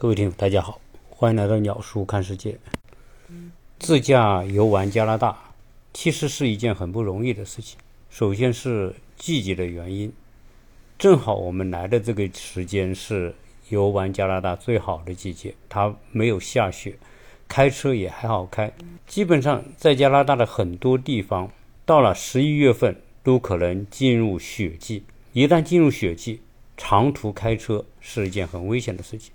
各位听友，大家好，欢迎来到鸟叔看世界。自驾游玩加拿大，其实是一件很不容易的事情。首先是季节的原因，正好我们来的这个时间是游玩加拿大最好的季节，它没有下雪，开车也还好开。基本上在加拿大的很多地方，到了十一月份都可能进入雪季。一旦进入雪季，长途开车是一件很危险的事情。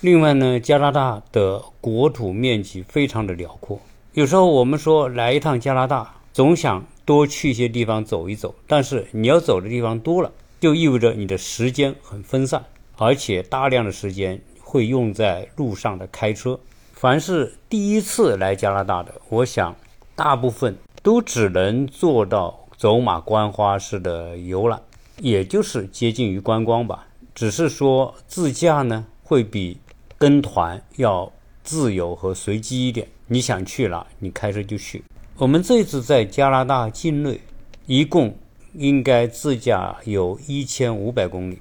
另外呢，加拿大的国土面积非常的辽阔。有时候我们说来一趟加拿大，总想多去一些地方走一走。但是你要走的地方多了，就意味着你的时间很分散，而且大量的时间会用在路上的开车。凡是第一次来加拿大的，我想大部分都只能做到走马观花式的游览，也就是接近于观光吧。只是说自驾呢，会比。跟团要自由和随机一点，你想去哪，你开车就去。我们这次在加拿大境内，一共应该自驾有一千五百公里，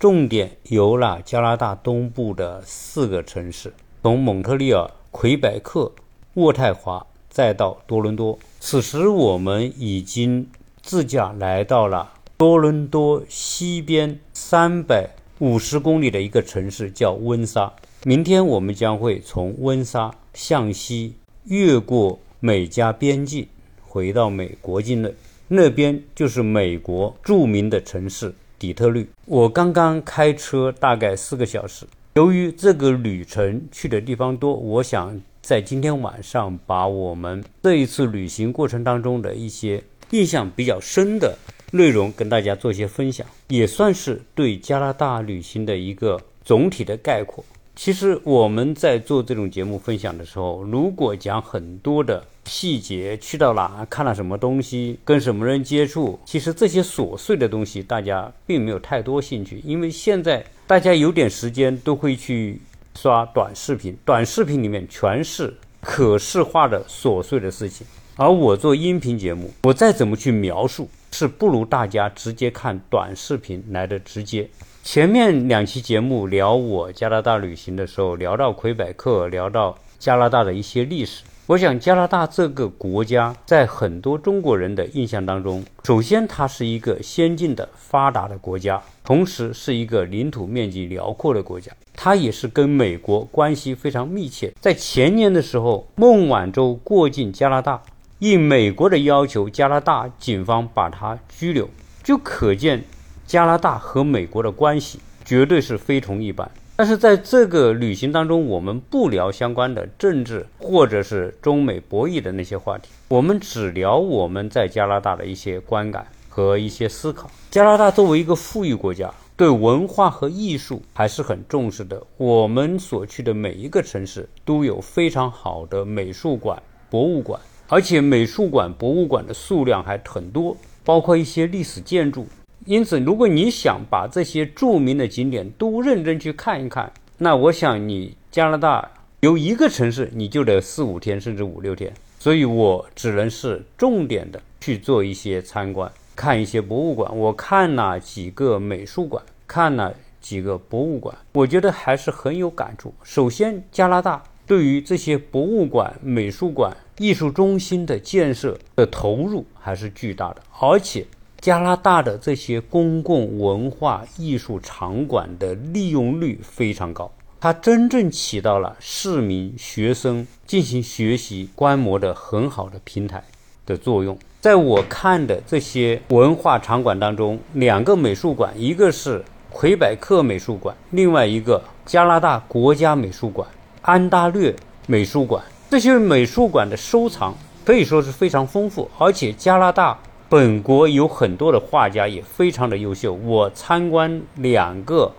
重点游了加拿大东部的四个城市，从蒙特利尔、魁北克、渥太华，再到多伦多。此时我们已经自驾来到了多伦多西边三百五十公里的一个城市，叫温莎。明天我们将会从温莎向西越过美加边境，回到美国境内，那边就是美国著名的城市底特律。我刚刚开车大概四个小时。由于这个旅程去的地方多，我想在今天晚上把我们这一次旅行过程当中的一些印象比较深的内容跟大家做一些分享，也算是对加拿大旅行的一个总体的概括。其实我们在做这种节目分享的时候，如果讲很多的细节，去到哪看了什么东西，跟什么人接触，其实这些琐碎的东西大家并没有太多兴趣，因为现在大家有点时间都会去刷短视频，短视频里面全是可视化的琐碎的事情，而我做音频节目，我再怎么去描述，是不如大家直接看短视频来的直接。前面两期节目聊我加拿大旅行的时候，聊到魁北克，聊到加拿大的一些历史。我想，加拿大这个国家在很多中国人的印象当中，首先它是一个先进的、发达的国家，同时是一个领土面积辽阔的国家。它也是跟美国关系非常密切。在前年的时候，孟晚舟过境加拿大，应美国的要求，加拿大警方把他拘留，就可见。加拿大和美国的关系绝对是非同一般，但是在这个旅行当中，我们不聊相关的政治或者是中美博弈的那些话题，我们只聊我们在加拿大的一些观感和一些思考。加拿大作为一个富裕国家，对文化和艺术还是很重视的。我们所去的每一个城市都有非常好的美术馆、博物馆，而且美术馆、博物馆的数量还很多，包括一些历史建筑。因此，如果你想把这些著名的景点都认真去看一看，那我想你加拿大有一个城市你就得四五天甚至五六天。所以我只能是重点的去做一些参观，看一些博物馆。我看了几个美术馆，看了几个博物馆，我觉得还是很有感触。首先，加拿大对于这些博物馆、美术馆、艺术中心的建设的投入还是巨大的，而且。加拿大的这些公共文化艺术场馆的利用率非常高，它真正起到了市民、学生进行学习、观摩的很好的平台的作用。在我看的这些文化场馆当中，两个美术馆，一个是魁北克美术馆，另外一个加拿大国家美术馆安大略美术馆。这些美术馆的收藏可以说是非常丰富，而且加拿大。本国有很多的画家也非常的优秀。我参观两个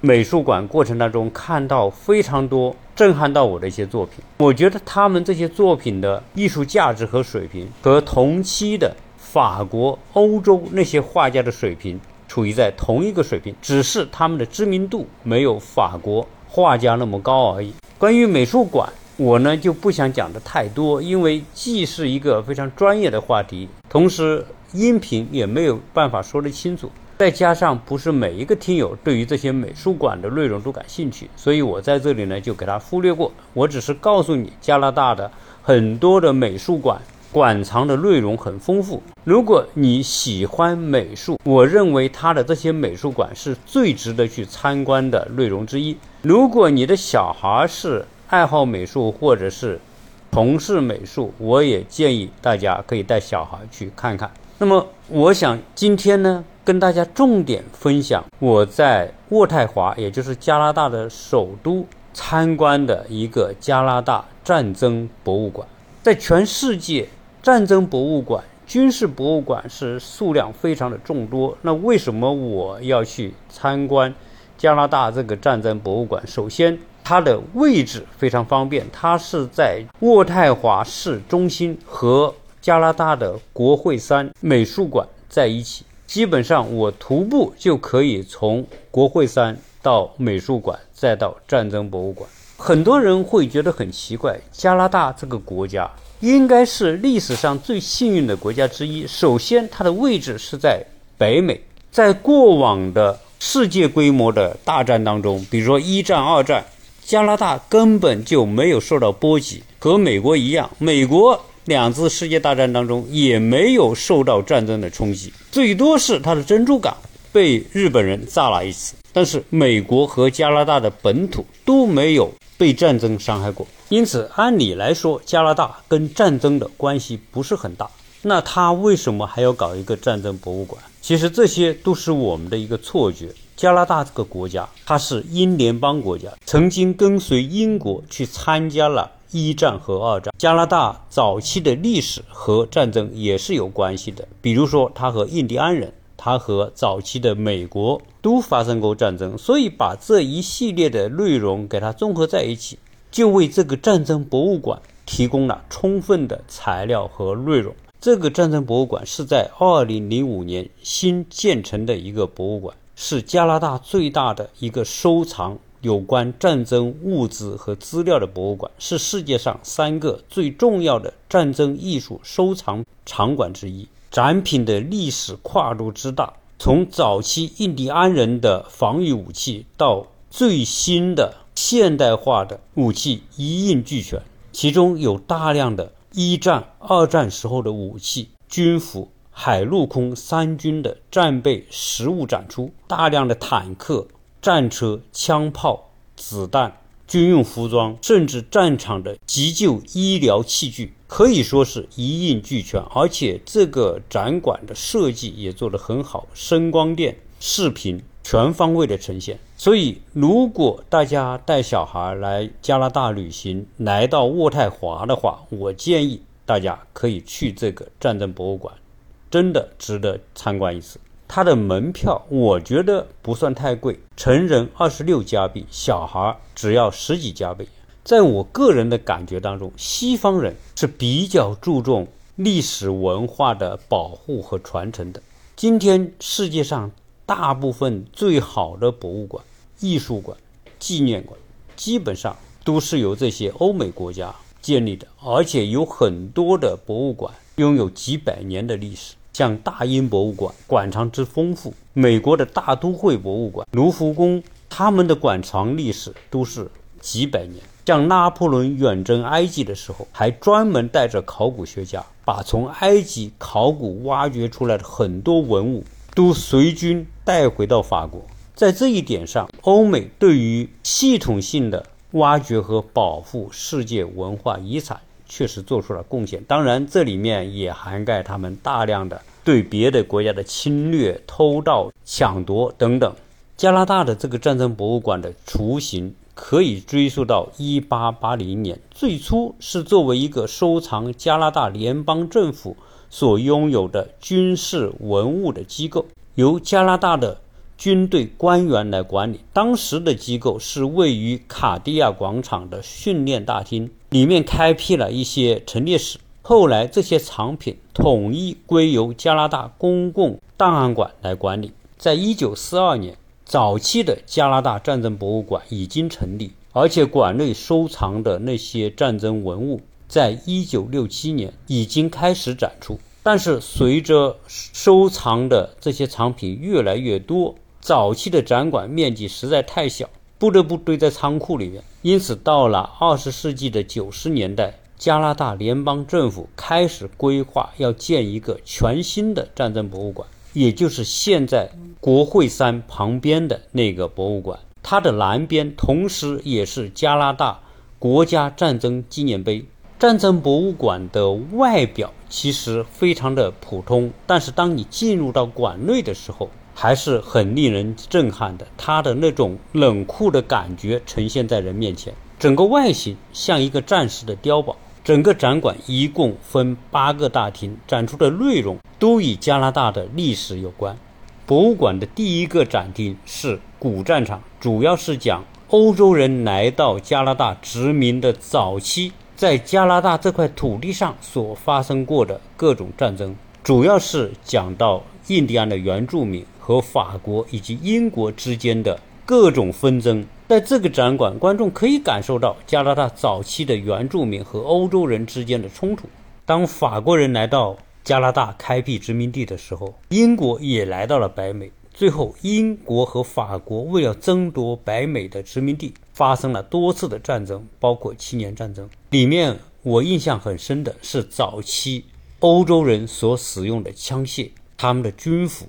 美术馆过程当中，看到非常多震撼到我的一些作品。我觉得他们这些作品的艺术价值和水平，和同期的法国、欧洲那些画家的水平处于在同一个水平，只是他们的知名度没有法国画家那么高而已。关于美术馆。我呢就不想讲的太多，因为既是一个非常专业的话题，同时音频也没有办法说得清楚。再加上不是每一个听友对于这些美术馆的内容都感兴趣，所以我在这里呢就给他忽略过。我只是告诉你，加拿大的很多的美术馆馆藏的内容很丰富。如果你喜欢美术，我认为它的这些美术馆是最值得去参观的内容之一。如果你的小孩是爱好美术或者是从事美术，我也建议大家可以带小孩去看看。那么，我想今天呢。跟大家重点分享我在渥太华，也就是加拿大的首都参观的一个加拿大战争博物馆。在全世界，战争博物馆、军事博物馆是数量非常的众多。那为什么我要去参观加拿大这个战争博物馆？首先，它的位置非常方便，它是在渥太华市中心，和加拿大的国会山美术馆在一起。基本上我徒步就可以从国会山到美术馆，再到战争博物馆。很多人会觉得很奇怪，加拿大这个国家应该是历史上最幸运的国家之一。首先，它的位置是在北美，在过往的世界规模的大战当中，比如说一战、二战，加拿大根本就没有受到波及，和美国一样，美国。两次世界大战当中也没有受到战争的冲击，最多是它的珍珠港被日本人炸了一次，但是美国和加拿大的本土都没有被战争伤害过，因此按理来说，加拿大跟战争的关系不是很大。那他为什么还要搞一个战争博物馆？其实这些都是我们的一个错觉。加拿大这个国家，它是英联邦国家，曾经跟随英国去参加了。一战和二战，加拿大早期的历史和战争也是有关系的。比如说，它和印第安人，它和早期的美国都发生过战争。所以，把这一系列的内容给它综合在一起，就为这个战争博物馆提供了充分的材料和内容。这个战争博物馆是在2005年新建成的一个博物馆，是加拿大最大的一个收藏。有关战争物资和资料的博物馆是世界上三个最重要的战争艺术收藏场馆之一。展品的历史跨度之大，从早期印第安人的防御武器到最新的现代化的武器一应俱全。其中有大量的一战、二战时候的武器、军服、海陆空三军的战备实物展出，大量的坦克。战车、枪炮、子弹、军用服装，甚至战场的急救医疗器具，可以说是一应俱全。而且这个展馆的设计也做得很好，声光电、视频全方位的呈现。所以，如果大家带小孩来加拿大旅行，来到渥太华的话，我建议大家可以去这个战争博物馆，真的值得参观一次。它的门票我觉得不算太贵，成人二十六加币，小孩只要十几加币。在我个人的感觉当中，西方人是比较注重历史文化的保护和传承的。今天世界上大部分最好的博物馆、艺术馆、纪念馆，基本上都是由这些欧美国家建立的，而且有很多的博物馆拥有几百年的历史。像大英博物馆馆藏之丰富，美国的大都会博物馆、卢浮宫，他们的馆藏历史都是几百年。像拿破仑远征埃及的时候，还专门带着考古学家，把从埃及考古挖掘出来的很多文物都随军带回到法国。在这一点上，欧美对于系统性的挖掘和保护世界文化遗产。确实做出了贡献，当然这里面也涵盖他们大量的对别的国家的侵略、偷盗、抢夺等等。加拿大的这个战争博物馆的雏形可以追溯到1880年，最初是作为一个收藏加拿大联邦政府所拥有的军事文物的机构，由加拿大的。军队官员来管理。当时的机构是位于卡地亚广场的训练大厅，里面开辟了一些陈列室。后来，这些藏品统一归由加拿大公共档案馆来管理。在一九四二年，早期的加拿大战争博物馆已经成立，而且馆内收藏的那些战争文物，在一九六七年已经开始展出。但是随着收藏的这些藏品越来越多，早期的展馆面积实在太小，不得不堆在仓库里面。因此，到了二十世纪的九十年代，加拿大联邦政府开始规划要建一个全新的战争博物馆，也就是现在国会山旁边的那个博物馆。它的南边同时也是加拿大国家战争纪念碑。战争博物馆的外表其实非常的普通，但是当你进入到馆内的时候，还是很令人震撼的。它的那种冷酷的感觉呈现在人面前，整个外形像一个战士的碉堡。整个展馆一共分八个大厅，展出的内容都与加拿大的历史有关。博物馆的第一个展厅是古战场，主要是讲欧洲人来到加拿大殖民的早期，在加拿大这块土地上所发生过的各种战争，主要是讲到印第安的原住民和法国以及英国之间的各种纷争。在这个展馆，观众可以感受到加拿大早期的原住民和欧洲人之间的冲突。当法国人来到加拿大开辟殖民地的时候，英国也来到了北美。最后，英国和法国为了争夺北美的殖民地，发生了多次的战争，包括七年战争。里面我印象很深的是早期欧洲人所使用的枪械、他们的军服、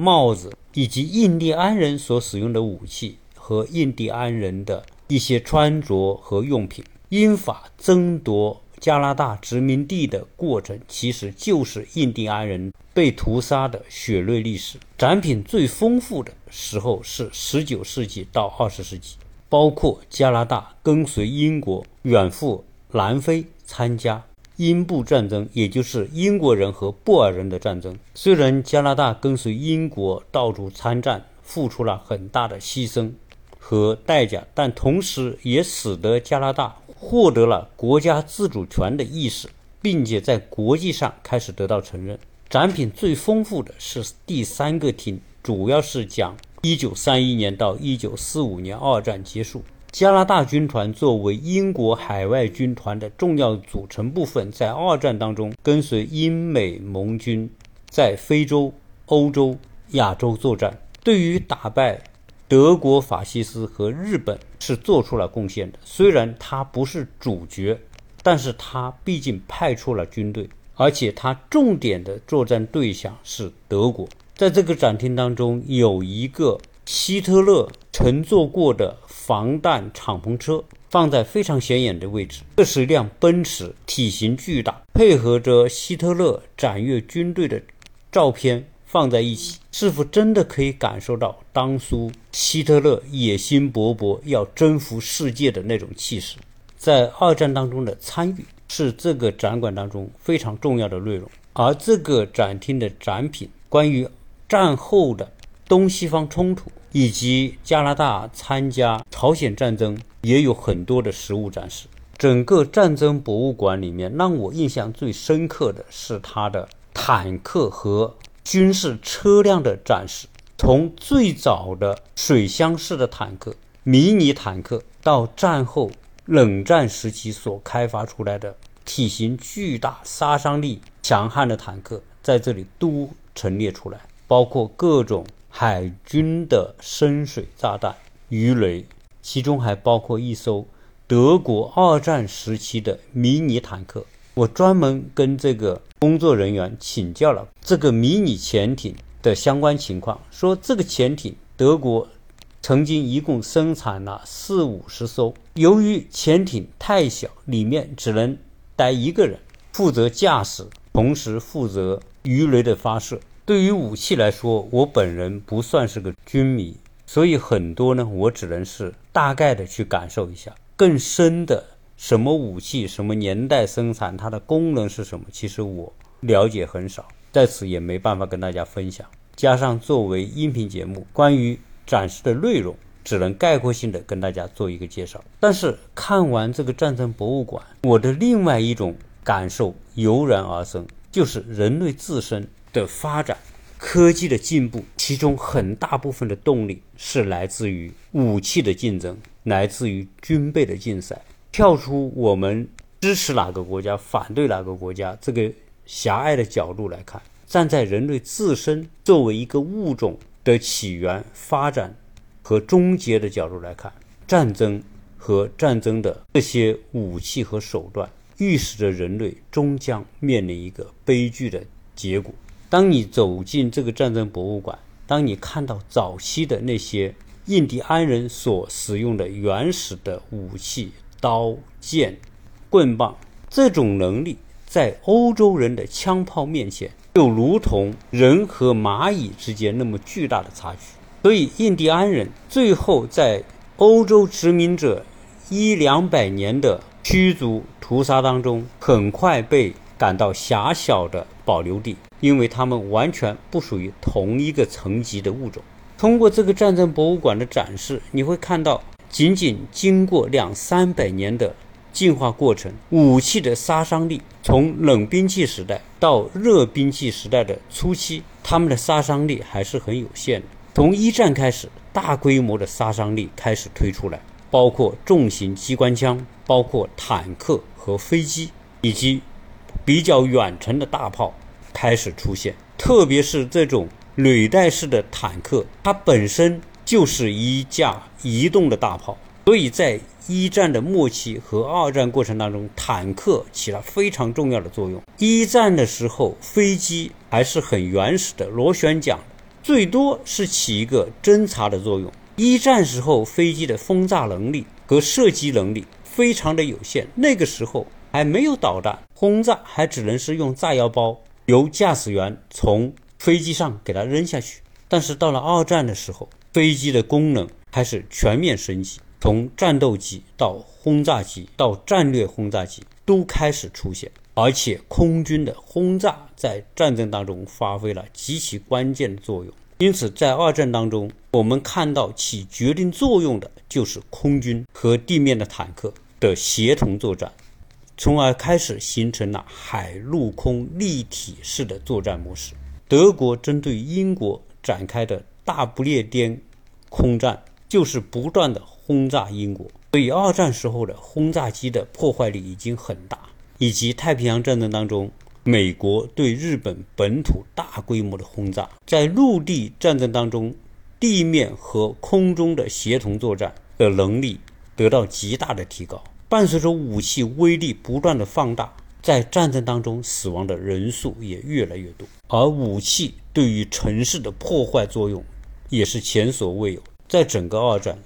帽子，以及印第安人所使用的武器和印第安人的一些穿着和用品。英法争夺。加拿大殖民地的过程，其实就是印第安人被屠杀的血泪历史。展品最丰富的时候是十九世纪到二十世纪，包括加拿大跟随英国远赴南非参加英布战争，也就是英国人和布尔人的战争。虽然加拿大跟随英国到处参战，付出了很大的牺牲和代价，但同时也使得加拿大。获得了国家自主权的意识，并且在国际上开始得到承认。展品最丰富的是第三个厅，主要是讲1931年到1945年二战结束，加拿大军团作为英国海外军团的重要组成部分，在二战当中跟随英美盟军在非洲、欧洲、亚洲作战，对于打败。德国法西斯和日本是做出了贡献的，虽然他不是主角，但是他毕竟派出了军队，而且他重点的作战对象是德国。在这个展厅当中，有一个希特勒乘坐过的防弹敞篷车，放在非常显眼的位置。这是一辆奔驰，体型巨大，配合着希特勒展阅军队的照片。放在一起，是否真的可以感受到当初希特勒野心勃勃要征服世界的那种气势？在二战当中的参与是这个展馆当中非常重要的内容。而这个展厅的展品，关于战后的东西方冲突以及加拿大参加朝鲜战争，也有很多的实物展示。整个战争博物馆里面，让我印象最深刻的是它的坦克和。军事车辆的展示，从最早的水箱式的坦克、迷你坦克，到战后冷战时期所开发出来的体型巨大、杀伤力强悍的坦克，在这里都陈列出来，包括各种海军的深水炸弹、鱼雷，其中还包括一艘德国二战时期的迷你坦克。我专门跟这个工作人员请教了这个迷你潜艇的相关情况，说这个潜艇德国曾经一共生产了四五十艘，由于潜艇太小，里面只能待一个人负责驾驶，同时负责鱼雷的发射。对于武器来说，我本人不算是个军迷，所以很多呢，我只能是大概的去感受一下，更深的。什么武器，什么年代生产，它的功能是什么？其实我了解很少，在此也没办法跟大家分享。加上作为音频节目，关于展示的内容，只能概括性的跟大家做一个介绍。但是看完这个战争博物馆，我的另外一种感受油然而生，就是人类自身的发展、科技的进步，其中很大部分的动力是来自于武器的竞争，来自于军备的竞赛。跳出我们支持哪个国家、反对哪个国家这个狭隘的角度来看，站在人类自身作为一个物种的起源、发展和终结的角度来看，战争和战争的这些武器和手段，预示着人类终将面临一个悲剧的结果。当你走进这个战争博物馆，当你看到早期的那些印第安人所使用的原始的武器，刀剑、棍棒，这种能力在欧洲人的枪炮面前，就如同人和蚂蚁之间那么巨大的差距。所以，印第安人最后在欧洲殖民者一两百年的驱逐屠杀当中，很快被赶到狭小的保留地，因为它们完全不属于同一个层级的物种。通过这个战争博物馆的展示，你会看到。仅仅经过两三百年的进化过程，武器的杀伤力从冷兵器时代到热兵器时代的初期，他们的杀伤力还是很有限的。从一战开始，大规模的杀伤力开始推出来，包括重型机关枪，包括坦克和飞机，以及比较远程的大炮开始出现。特别是这种履带式的坦克，它本身。就是一架移动的大炮，所以在一战的末期和二战过程当中，坦克起了非常重要的作用。一战的时候，飞机还是很原始的螺旋桨，最多是起一个侦察的作用。一战时候，飞机的轰炸能力和射击能力非常的有限，那个时候还没有导弹，轰炸还只能是用炸药包，由驾驶员从飞机上给它扔下去。但是到了二战的时候，飞机的功能开始全面升级，从战斗机到轰炸机到战略轰炸机都开始出现，而且空军的轰炸在战争当中发挥了极其关键的作用。因此，在二战当中，我们看到起决定作用的就是空军和地面的坦克的协同作战，从而开始形成了海陆空立体式的作战模式。德国针对英国展开的。大不列颠空战就是不断的轰炸英国，所以二战时候的轰炸机的破坏力已经很大，以及太平洋战争当中美国对日本本土大规模的轰炸，在陆地战争当中，地面和空中的协同作战的能力得到极大的提高，伴随着武器威力不断的放大，在战争当中死亡的人数也越来越多，而武器对于城市的破坏作用。也是前所未有。在整个二战，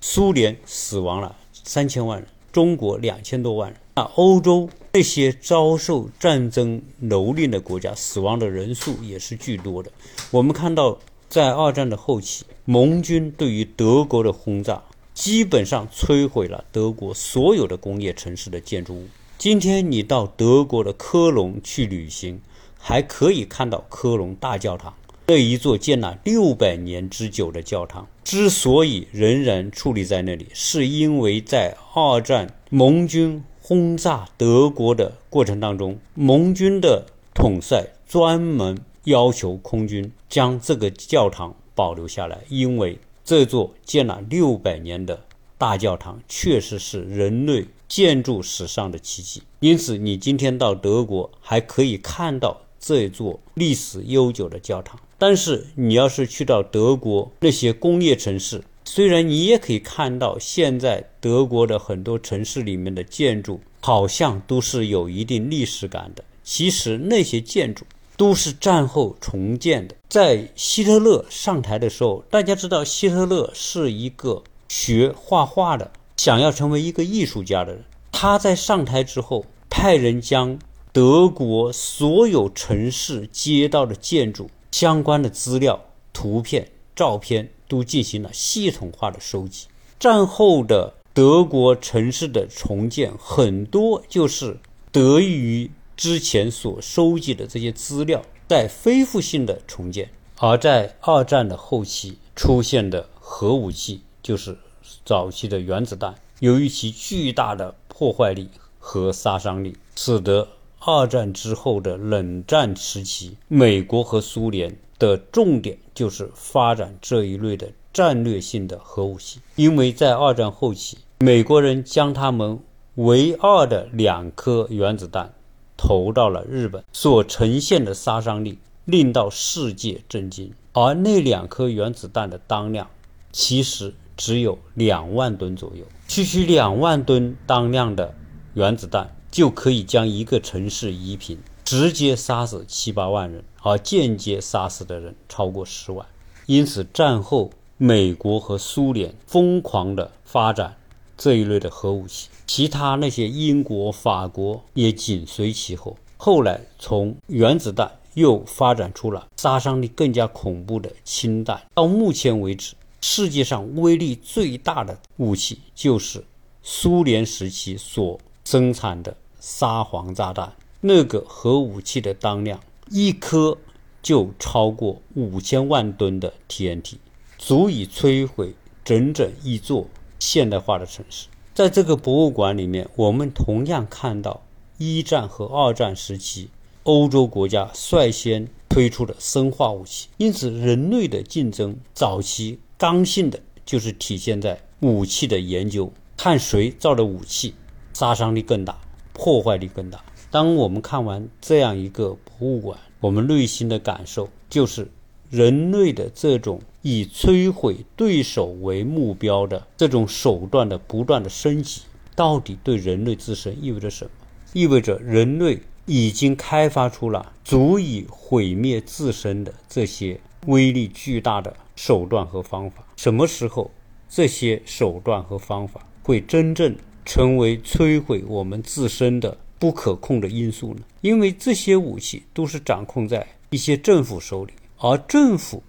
苏联死亡了三千万人，中国两千多万人。那欧洲那些遭受战争蹂躏的国家，死亡的人数也是巨多的。我们看到，在二战的后期，盟军对于德国的轰炸，基本上摧毁了德国所有的工业城市的建筑物。今天你到德国的科隆去旅行，还可以看到科隆大教堂。这一座建了六百年之久的教堂，之所以仍然矗立在那里，是因为在二战盟军轰炸德国的过程当中，盟军的统帅专门要求空军将这个教堂保留下来，因为这座建了六百年的大教堂确实是人类建筑史上的奇迹。因此，你今天到德国还可以看到这座历史悠久的教堂。但是你要是去到德国那些工业城市，虽然你也可以看到现在德国的很多城市里面的建筑好像都是有一定历史感的，其实那些建筑都是战后重建的。在希特勒上台的时候，大家知道希特勒是一个学画画的，想要成为一个艺术家的人。他在上台之后，派人将德国所有城市街道的建筑。相关的资料、图片、照片都进行了系统化的收集。战后的德国城市的重建，很多就是得益于之前所收集的这些资料，在恢复性的重建。而在二战的后期出现的核武器，就是早期的原子弹，由于其巨大的破坏力和杀伤力，使得二战之后的冷战时期，美国和苏联的重点就是发展这一类的战略性的核武器，因为在二战后期，美国人将他们唯二的两颗原子弹投到了日本，所呈现的杀伤力令到世界震惊。而那两颗原子弹的当量，其实只有两万吨左右。区区两万吨当量的原子弹，就可以将一个城市夷平，直接杀死七八万人，而间接杀死的人超过十万。因此，战后美国和苏联疯狂地发展这一类的核武器，其他那些英国、法国也紧随其后。后来，从原子弹。又发展出了杀伤力更加恐怖的氢弹。到目前为止，世界上威力最大的武器就是苏联时期所生产的沙皇炸弹。那个核武器的当量，一颗就超过五千万吨的 TNT，足以摧毁整整一座现代化的城市。在这个博物馆里面，我们同样看到一战和二战时期。欧洲国家率先推出的生化武器，因此人类的竞争早期刚性的就是体现在武器的研究，看谁造的武器杀伤力更大，破坏力更大。当我们看完这样一个博物馆，我们内心的感受就是人类的这种以摧毁对手为目标的这种手段的不断的升级，到底对人类自身意味着什么？意味着人类。已经开发出了足以毁灭自身的这些威力巨大的手段和方法。什么时候这些手段和方法会真正成为摧毁我们自身的不可控的因素呢？因为这些武器都是掌控在一些政府手里，而政府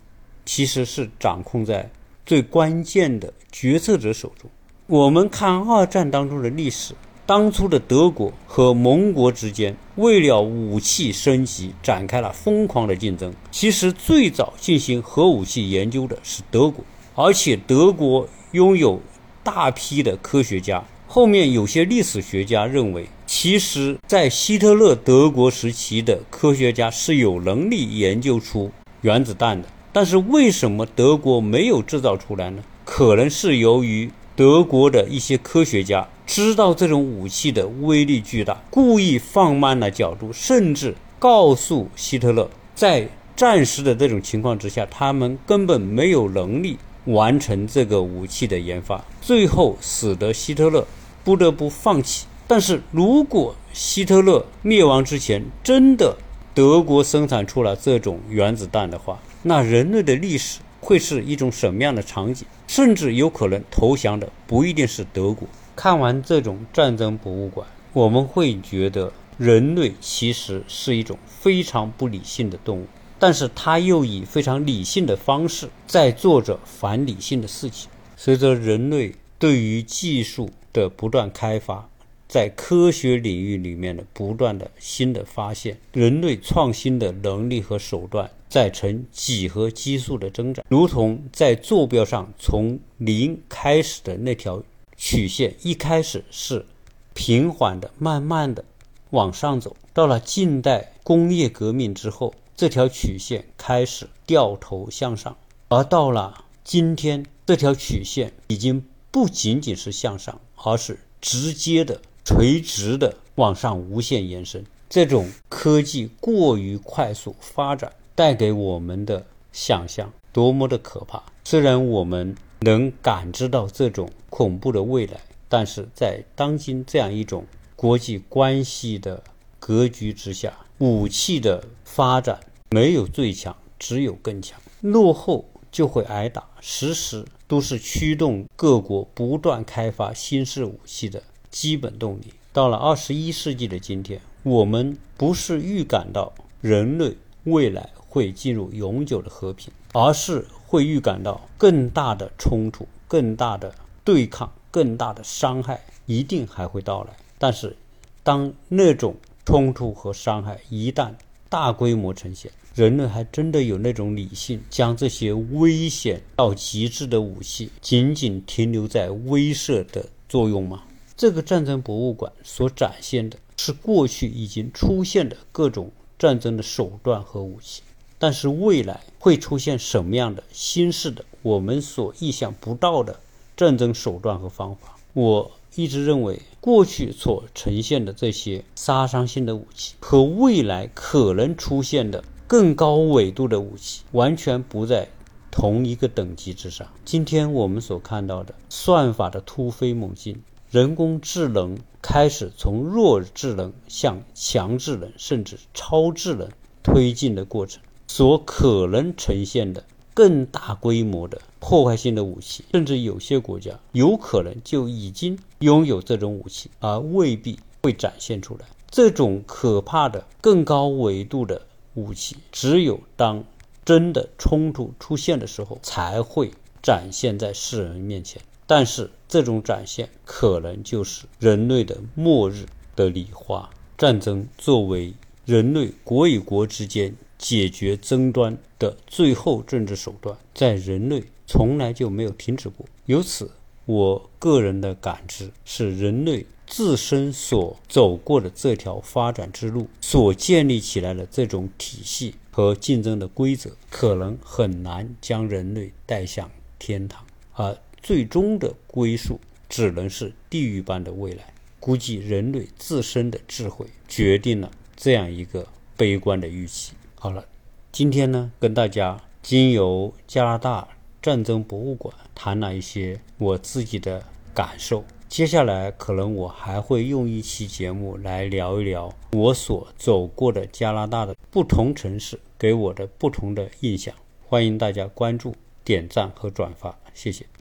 其实是掌控在最关键的决策者手中。我们看二战当中的历史。当初的德国和盟国之间，为了武器升级，展开了疯狂的竞争。其实，最早进行核武器研究的是德国，而且德国拥有大批的科学家。后面有些历史学家认为，其实，在希特勒德国时期的科学家是有能力研究出原子弹的，但是为什么德国没有制造出来呢？可能是由于德国的一些科学家。知道这种武器的威力巨大，故意放慢了角度，甚至告诉希特勒，在战时的这种情况之下，他们根本没有能力完成这个武器的研发，最后使得希特勒不得不放弃。但是如果希特勒灭亡之前真的德国生产出了这种原子弹的话，那人类的历史会是一种什么样的场景？甚至有可能投降的不一定是德国。看完这种战争博物馆，我们会觉得人类其实是一种非常不理性的动物，但是它又以非常理性的方式在做着反理性的事情。随着人类对于技术的不断开发，在科学领域里面的不断的新的发现，人类创新的能力和手段在呈几何基数的增长，如同在坐标上从零开始的那条。曲线一开始是平缓的、慢慢的往上走，到了近代工业革命之后，这条曲线开始掉头向上，而到了今天，这条曲线已经不仅仅是向上，而是直接的、垂直的往上无限延伸。这种科技过于快速发展，带给我们的想象多么的可怕！虽然我们。能感知到这种恐怖的未来，但是在当今这样一种国际关系的格局之下，武器的发展没有最强，只有更强。落后就会挨打，时时都是驱动各国不断开发新式武器的基本动力。到了二十一世纪的今天，我们不是预感到人类未来会进入永久的和平，而是。会预感到更大的冲突、更大的对抗、更大的伤害一定还会到来。但是，当那种冲突和伤害一旦大规模呈现，人类还真的有那种理性，将这些危险到极致的武器仅仅停留在威慑的作用吗？这个战争博物馆所展现的是过去已经出现的各种战争的手段和武器。但是未来会出现什么样的新式的、我们所意想不到的战争手段和方法？我一直认为，过去所呈现的这些杀伤性的武器和未来可能出现的更高纬度的武器，完全不在同一个等级之上。今天我们所看到的算法的突飞猛进，人工智能开始从弱智能向强智能甚至超智能推进的过程，所可能呈现的。更大规模的破坏性的武器，甚至有些国家有可能就已经拥有这种武器，而未必会展现出来。这种可怕的、更高维度的武器，只有当真的冲突出现的时候，才会展现在世人面前。但是，这种展现可能就是人类的末日的礼花。战争作为人类国与国之间。解决争端的最后政治手段，在人类从来就没有停止过。由此，我个人的感知是，人类自身所走过的这条发展之路，所建立起来的这种体系和竞争的规则，可能很难将人类带向天堂，而最终的归宿只能是地狱般的未来。估计人类自身的智慧决定了这样一个悲观的预期。好了，今天呢，跟大家经由加拿大战争博物馆谈了一些我自己的感受。接下来可能我还会用一期节目来聊一聊我所走过的加拿大的不同城市给我的不同的印象。欢迎大家关注、点赞和转发，谢谢。